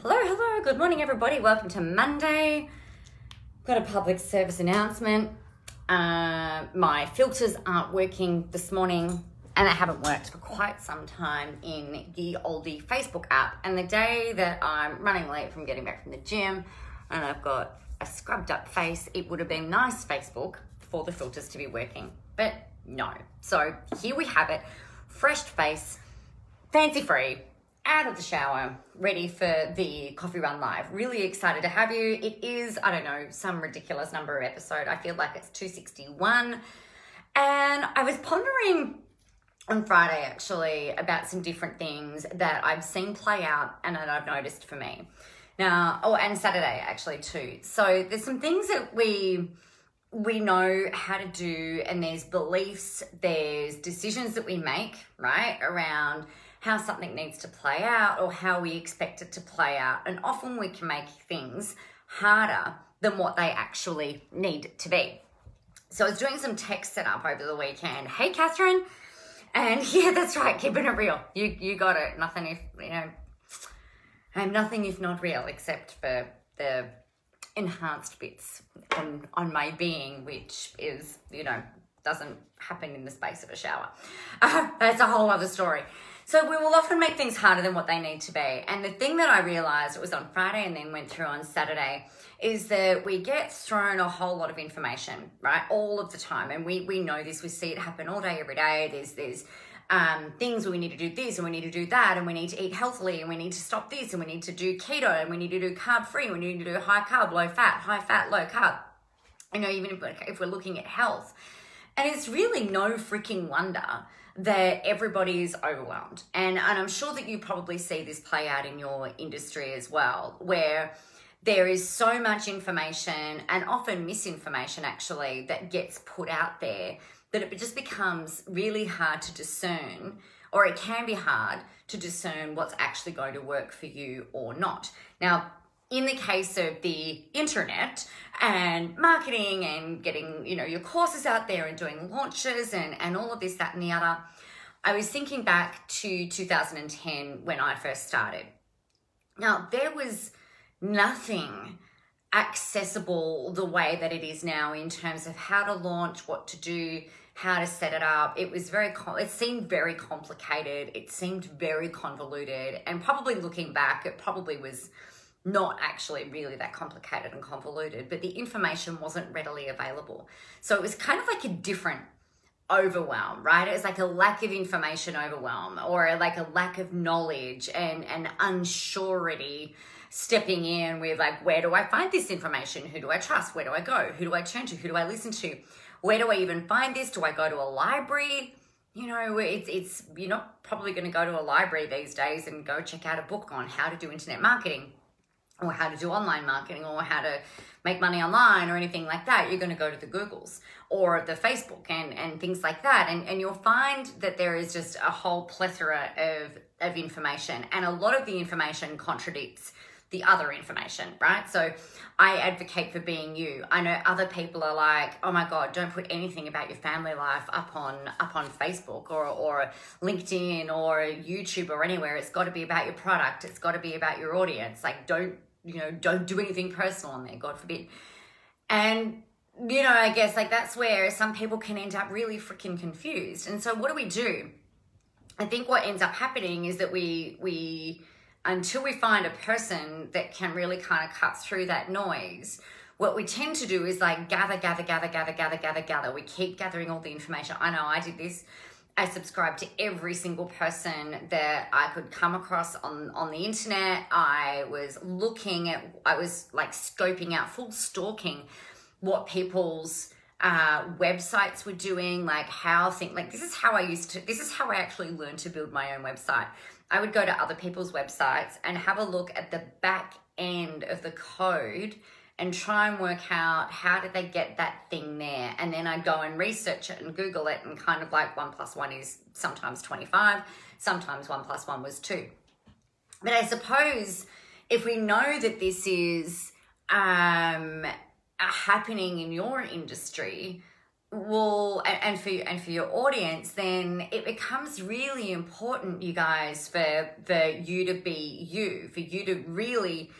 Hello, hello, good morning, everybody. Welcome to Monday. Got a public service announcement. Uh, my filters aren't working this morning, and they haven't worked for quite some time in the oldie Facebook app. And the day that I'm running late from getting back from the gym, and I've got a scrubbed up face, it would have been nice, Facebook, for the filters to be working. But no. So here we have it fresh face, fancy free out of the shower, ready for the Coffee Run Live. Really excited to have you. It is, I don't know, some ridiculous number of episode. I feel like it's 261. And I was pondering on Friday actually about some different things that I've seen play out and that I've noticed for me. Now, oh, and Saturday actually too. So there's some things that we we know how to do and there's beliefs, there's decisions that we make, right, around how something needs to play out or how we expect it to play out. And often we can make things harder than what they actually need to be. So I was doing some text setup over the weekend. Hey, Catherine. And yeah, that's right, keeping it real. You you got it. Nothing if you know I'm nothing if not real, except for the enhanced bits on on my being, which is, you know, doesn't happen in the space of a shower. That's a whole other story. So we will often make things harder than what they need to be. And the thing that I realized, it was on Friday and then went through on Saturday, is that we get thrown a whole lot of information, right? All of the time. And we we know this, we see it happen all day, every day. There's there's um, things where we need to do this and we need to do that and we need to eat healthily and we need to stop this and we need to do keto and we need to do carb free, we need to do high carb, low fat, high fat, low carb. You know, even if we're looking at health. And it's really no freaking wonder that everybody is overwhelmed. And, and I'm sure that you probably see this play out in your industry as well, where there is so much information and often misinformation actually that gets put out there that it just becomes really hard to discern, or it can be hard to discern what's actually going to work for you or not. Now, in the case of the internet and marketing and getting you know your courses out there and doing launches and and all of this that and the other i was thinking back to 2010 when i first started. Now there was nothing accessible the way that it is now in terms of how to launch what to do how to set it up. It was very it seemed very complicated. It seemed very convoluted. And probably looking back it probably was not actually really that complicated and convoluted, but the information wasn't readily available. So it was kind of like a different overwhelm, right? It was like a lack of information overwhelm or like a lack of knowledge and an unsurety stepping in with like, where do I find this information? Who do I trust? Where do I go? Who do I turn to? Who do I listen to? Where do I even find this? Do I go to a library? You know, it's it's you're not probably going to go to a library these days and go check out a book on how to do internet marketing or how to do online marketing or how to make money online or anything like that, you're going to go to the Googles or the Facebook and, and things like that. And, and you'll find that there is just a whole plethora of, of information. And a lot of the information contradicts the other information, right? So I advocate for being you. I know other people are like, oh my God, don't put anything about your family life up on up on Facebook or or LinkedIn or YouTube or anywhere. It's got to be about your product. It's got to be about your audience. Like don't you know, don't do anything personal on there, God forbid. And, you know, I guess like that's where some people can end up really freaking confused. And so what do we do? I think what ends up happening is that we, we, until we find a person that can really kind of cut through that noise, what we tend to do is like gather, gather, gather, gather, gather, gather, gather. We keep gathering all the information. I know I did this I subscribed to every single person that I could come across on, on the internet. I was looking at, I was like scoping out, full stalking what people's uh, websites were doing, like how think like this is how I used to, this is how I actually learned to build my own website. I would go to other people's websites and have a look at the back end of the code and try and work out how did they get that thing there. And then i'd go and research it and google it and kind of like one plus one is sometimes 25 sometimes one plus one was two. But i suppose if we know that this is um, happening in your industry well and, and for and for your audience then it becomes really important you guys for for you to be you for you to really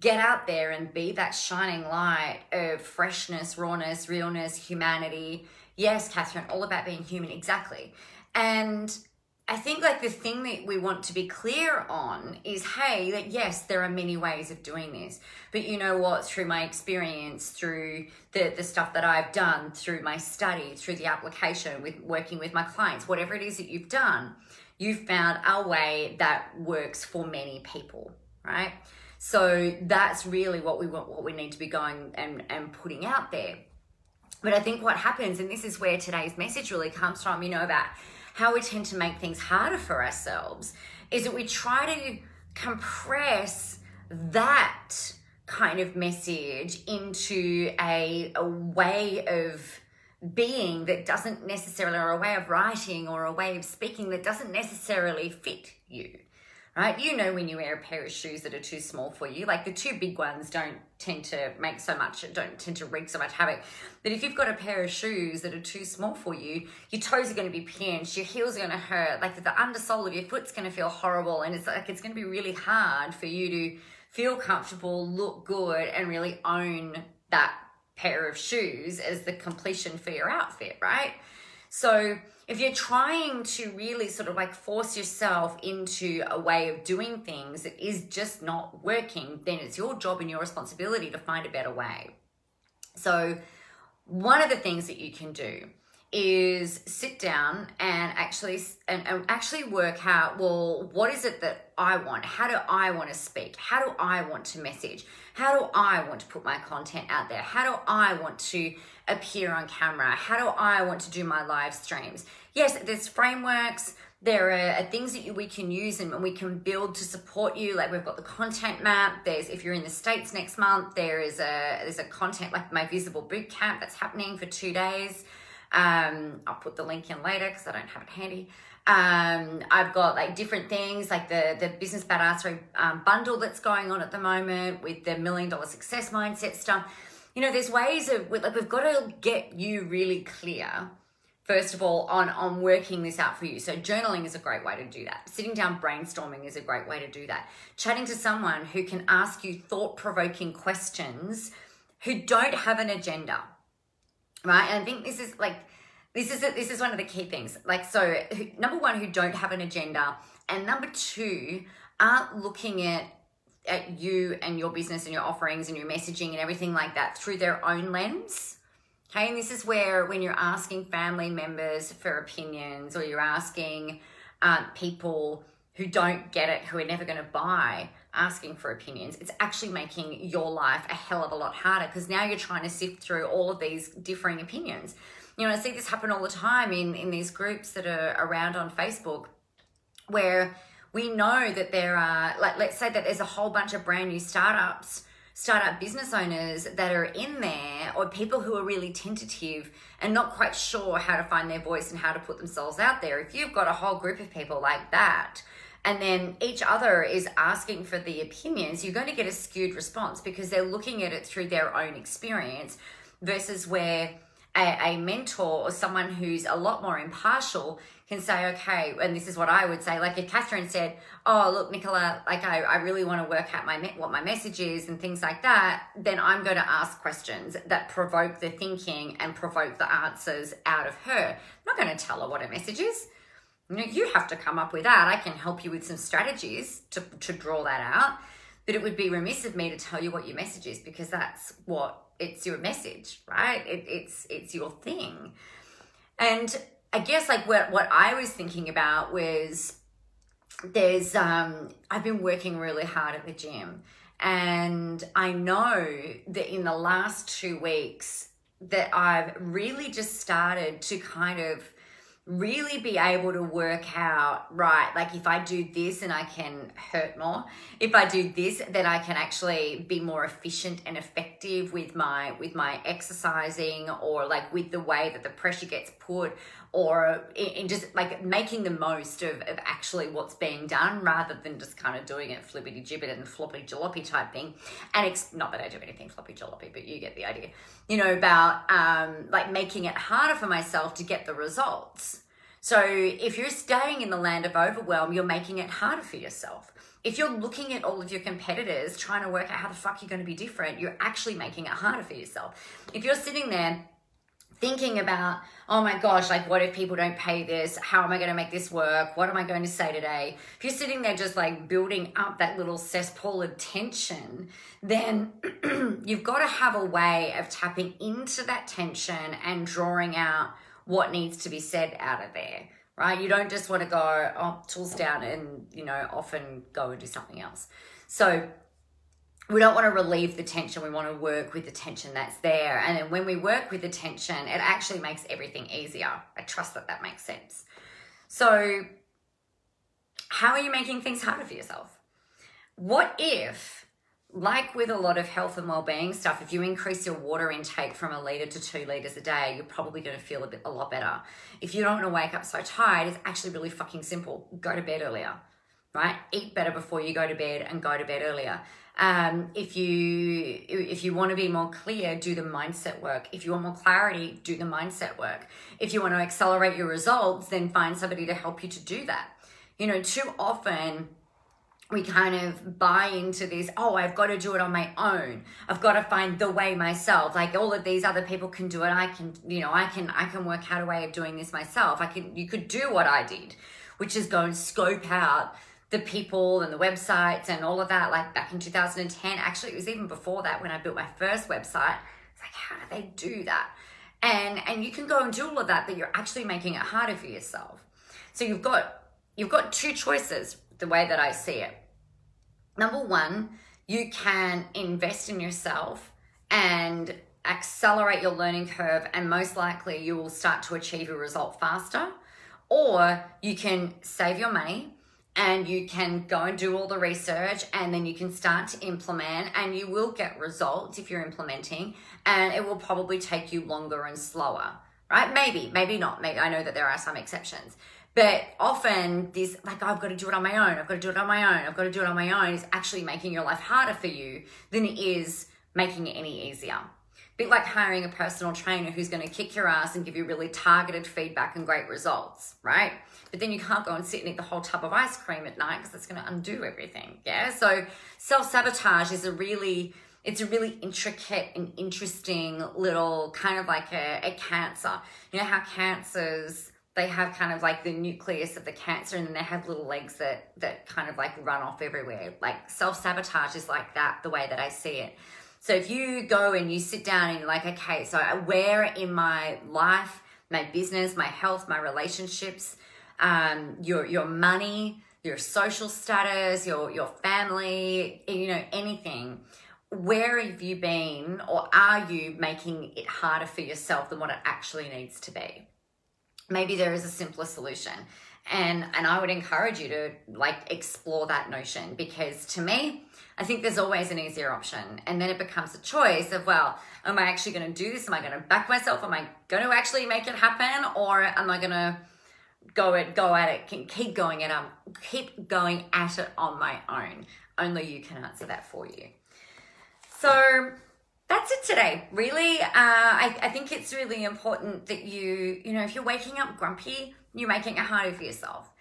get out there and be that shining light of freshness rawness realness humanity yes catherine all about being human exactly and I think like the thing that we want to be clear on is hey, that yes, there are many ways of doing this. But you know what, through my experience, through the, the stuff that I've done, through my study, through the application, with working with my clients, whatever it is that you've done, you've found a way that works for many people, right? So that's really what we want, what we need to be going and, and putting out there. But I think what happens, and this is where today's message really comes from, you know, about how we tend to make things harder for ourselves is that we try to compress that kind of message into a, a way of being that doesn't necessarily, or a way of writing or a way of speaking that doesn't necessarily fit you right? You know when you wear a pair of shoes that are too small for you. Like the two big ones don't tend to make so much, don't tend to wreak so much havoc. But if you've got a pair of shoes that are too small for you, your toes are going to be pinched, your heels are going to hurt, like the undersole of your foot's going to feel horrible, and it's like it's going to be really hard for you to feel comfortable, look good, and really own that pair of shoes as the completion for your outfit, right? So if you're trying to really sort of like force yourself into a way of doing things that is just not working, then it's your job and your responsibility to find a better way. So, one of the things that you can do is sit down and actually and, and, actually work out well what is it that i want? How do i want to speak? How do i want to message? How do i want to put my content out there? How do i want to appear on camera? How do i want to do my live streams? Yes there's frameworks. There are things that we can use and we can build to support you. Like we've got the content map. There's if you're in the states next month there is a there's a content like my visible boot camp that's happening for two days um, I'll put the link in later because I don't have it handy. Um, I've got like different things like the the business badassery um, bundle that's going on at the moment with the million dollar success mindset stuff. You know, there's ways of like we've got to get you really clear first of all on on working this out for you so journaling is a great way to do that sitting down brainstorming is a great way to do that chatting to someone who can ask you thought provoking questions who don't have an agenda right? And I think this is like this is this is one of the key things. Like so, number one, who don't have an agenda, and number two, aren't looking at at you and your business and your offerings and your messaging and everything like that through their own lens. Okay, and this is where when you're asking family members for opinions or you're asking uh, people who don't get it, who are never going to buy, asking for opinions, it's actually making your life a hell of a lot harder because now you're trying to sift through all of these differing opinions. You know, I see this happen all the time in, in these groups that are around on Facebook where we know that there are, like, let's say that there's a whole bunch of brand new startups, startup business owners that are in there, or people who are really tentative and not quite sure how to find their voice and how to put themselves out there. If you've got a whole group of people like that, and then each other is asking for the opinions, you're going to get a skewed response because they're looking at it through their own experience versus where a, a mentor or someone who's a lot more impartial can say, okay, and this is what I would say. Like if Catherine said, oh, look, Nicola, like I, I really want to work out my what my message is and things like that, then I'm going to ask questions that provoke the thinking and provoke the answers out of her. I'm not going to tell her what her message is. You have to come up with that. I can help you with some strategies to, to draw that out. But it would be remiss of me to tell you what your message is because that's what it's your message, right? It, it's it's your thing. And I guess like what what I was thinking about was there's um I've been working really hard at the gym and I know that in the last 2 weeks that I've really just started to kind of really be able to work out right like if i do this and i can hurt more if i do this then i can actually be more efficient and effective with my with my exercising or like with the way that the pressure gets put or in, just like making the most of, of actually what's being done rather than just kind of doing it flippity gibbet and floppy jalopy type thing. And it's not that I do anything floppy jalopy, but you get the idea, you know, about um, like making it harder for myself to get the results. So if you're staying in the land of overwhelm, you're making it harder for yourself. If you're looking at all of your competitors trying to work out how the fuck you're going to be different, you're actually making it harder for yourself. If you're sitting there thinking about, oh my gosh, like what if people don't pay this? How am I going to make this work? What am I going to say today? If you're sitting there just like building up that little cesspool of tension, then you've got to have a way of tapping into that tension and drawing out what needs to be said out of there right? You don't just want to go, oh, tools down and, you know, often go and do something else. So we don't want to relieve the tension. We want to work with the tension that's there. And then when we work with the tension, it actually makes everything easier. I trust that that makes sense. So, how are you making things harder for yourself? What if, like with a lot of health and well-being stuff, if you increase your water intake from a liter to two liters a day, you're probably going to feel a bit a lot better. If you don't want to wake up so tired, it's actually really fucking simple. Go to bed earlier, right? Eat better before you go to bed and go to bed earlier. Um, if you if you want to be more clear, do the mindset work. If you want more clarity, do the mindset work. If you want to accelerate your results, then find somebody to help you to do that. You know, too often we kind of buy into this oh i've got to do it on my own i've got to find the way myself like all of these other people can do it i can you know i can i can work out a way of doing this myself i can you could do what i did which is go and scope out the people and the websites and all of that, like back in 2010. Actually, it was even before that when I built my first website. It's like, how do they do that? And and you can go and do all of that, but you're actually making it harder for yourself. So you've got you've got two choices, the way that I see it. Number one, you can invest in yourself and accelerate your learning curve, and most likely you will start to achieve a result faster. Or you can save your money and you can go and do all the research and then you can start to implement and you will get results if you're implementing and it will probably take you longer and slower. Right? Maybe maybe not. Maybe i know that there are some exceptions but often this like i've got to do it on my own i've got to do it on my own i've got to do it on my own is actually making your life harder for you than it is making it any easier bit like hiring a personal trainer who's going to kick your ass and give you really targeted feedback and great results, right? But then you can't go and sit and eat the whole tub of ice cream at night because that's going to undo everything. Yeah. So self sabotage is a really, it's a really intricate and interesting little kind of like a, a cancer. You know how cancers, they have kind of like the nucleus of the cancer and then they have little legs that that kind of like run off everywhere like self-sabotage is like that the way that i see it so if you go and you sit down and you're like, okay, so where in my life, my business, my health, my relationships, um, your your money, your social status, your your family, you know, anything. Where have you been, or are you making it harder for yourself than what it actually needs to be? Maybe there is a simpler solution, and and I would encourage you to like explore that notion because to me, I think there's always an easier option. And then it becomes a choice of, well, am I actually going to do this? Am I going to back myself? Am I going to actually make it happen? Or am I going to go at, go at it, keep going at, um, keep going at it on my own? Only you can answer that for you. So that's it today. Really, uh, I, I think it's really important that you, you know, if you're waking up grumpy, you're making it harder for yourself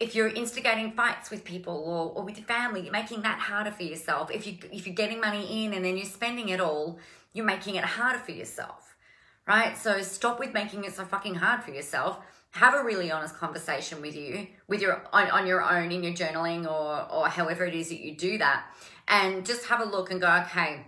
if you're instigating fights with people or, or with your family, you're making that harder for yourself. If you if you're getting money in and then you're spending it all, you're making it harder for yourself. Right? So stop with making it so fucking hard for yourself. Have a really honest conversation with you, with your on, on your own in your journaling or or however it is that you do that. And just have a look and go, okay,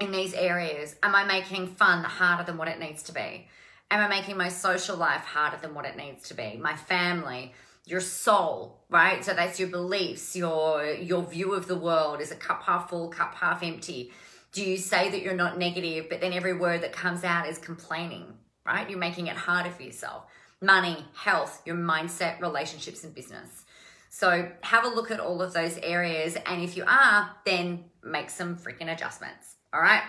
in these areas, am I making fun harder than what it needs to be? Am I making my social life harder than what it needs to be? My family, your soul, right? So that's your beliefs, your your view of the world. Is a cup half full, cup half empty? Do you say that you're not negative, but then every word that comes out is complaining, right? You're making it harder for yourself. Money, health, your mindset, relationships, and business. So have a look at all of those areas. And if you are, then make some freaking adjustments. All right.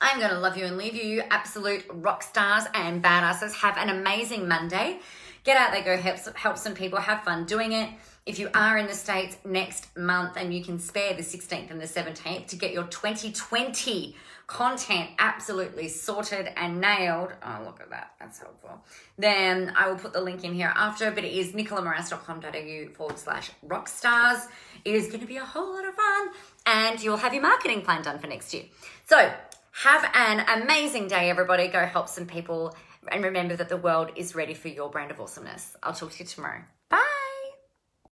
I'm going to love you and leave you, you absolute rock stars and badasses. Have an amazing Monday. Get out there, go help, help some people, have fun doing it. If you are in the States next month and you can spare the 16th and the 17th to get your 2020 content absolutely sorted and nailed, oh, look at that, that's helpful. Then I will put the link in here after, but it is nicolamoras.com.au forward slash rockstars. It is going to be a whole lot of fun and you'll have your marketing plan done for next year. So have an amazing day, everybody. Go help some people and remember that the world is ready for your brand of awesomeness. I'll talk to you tomorrow.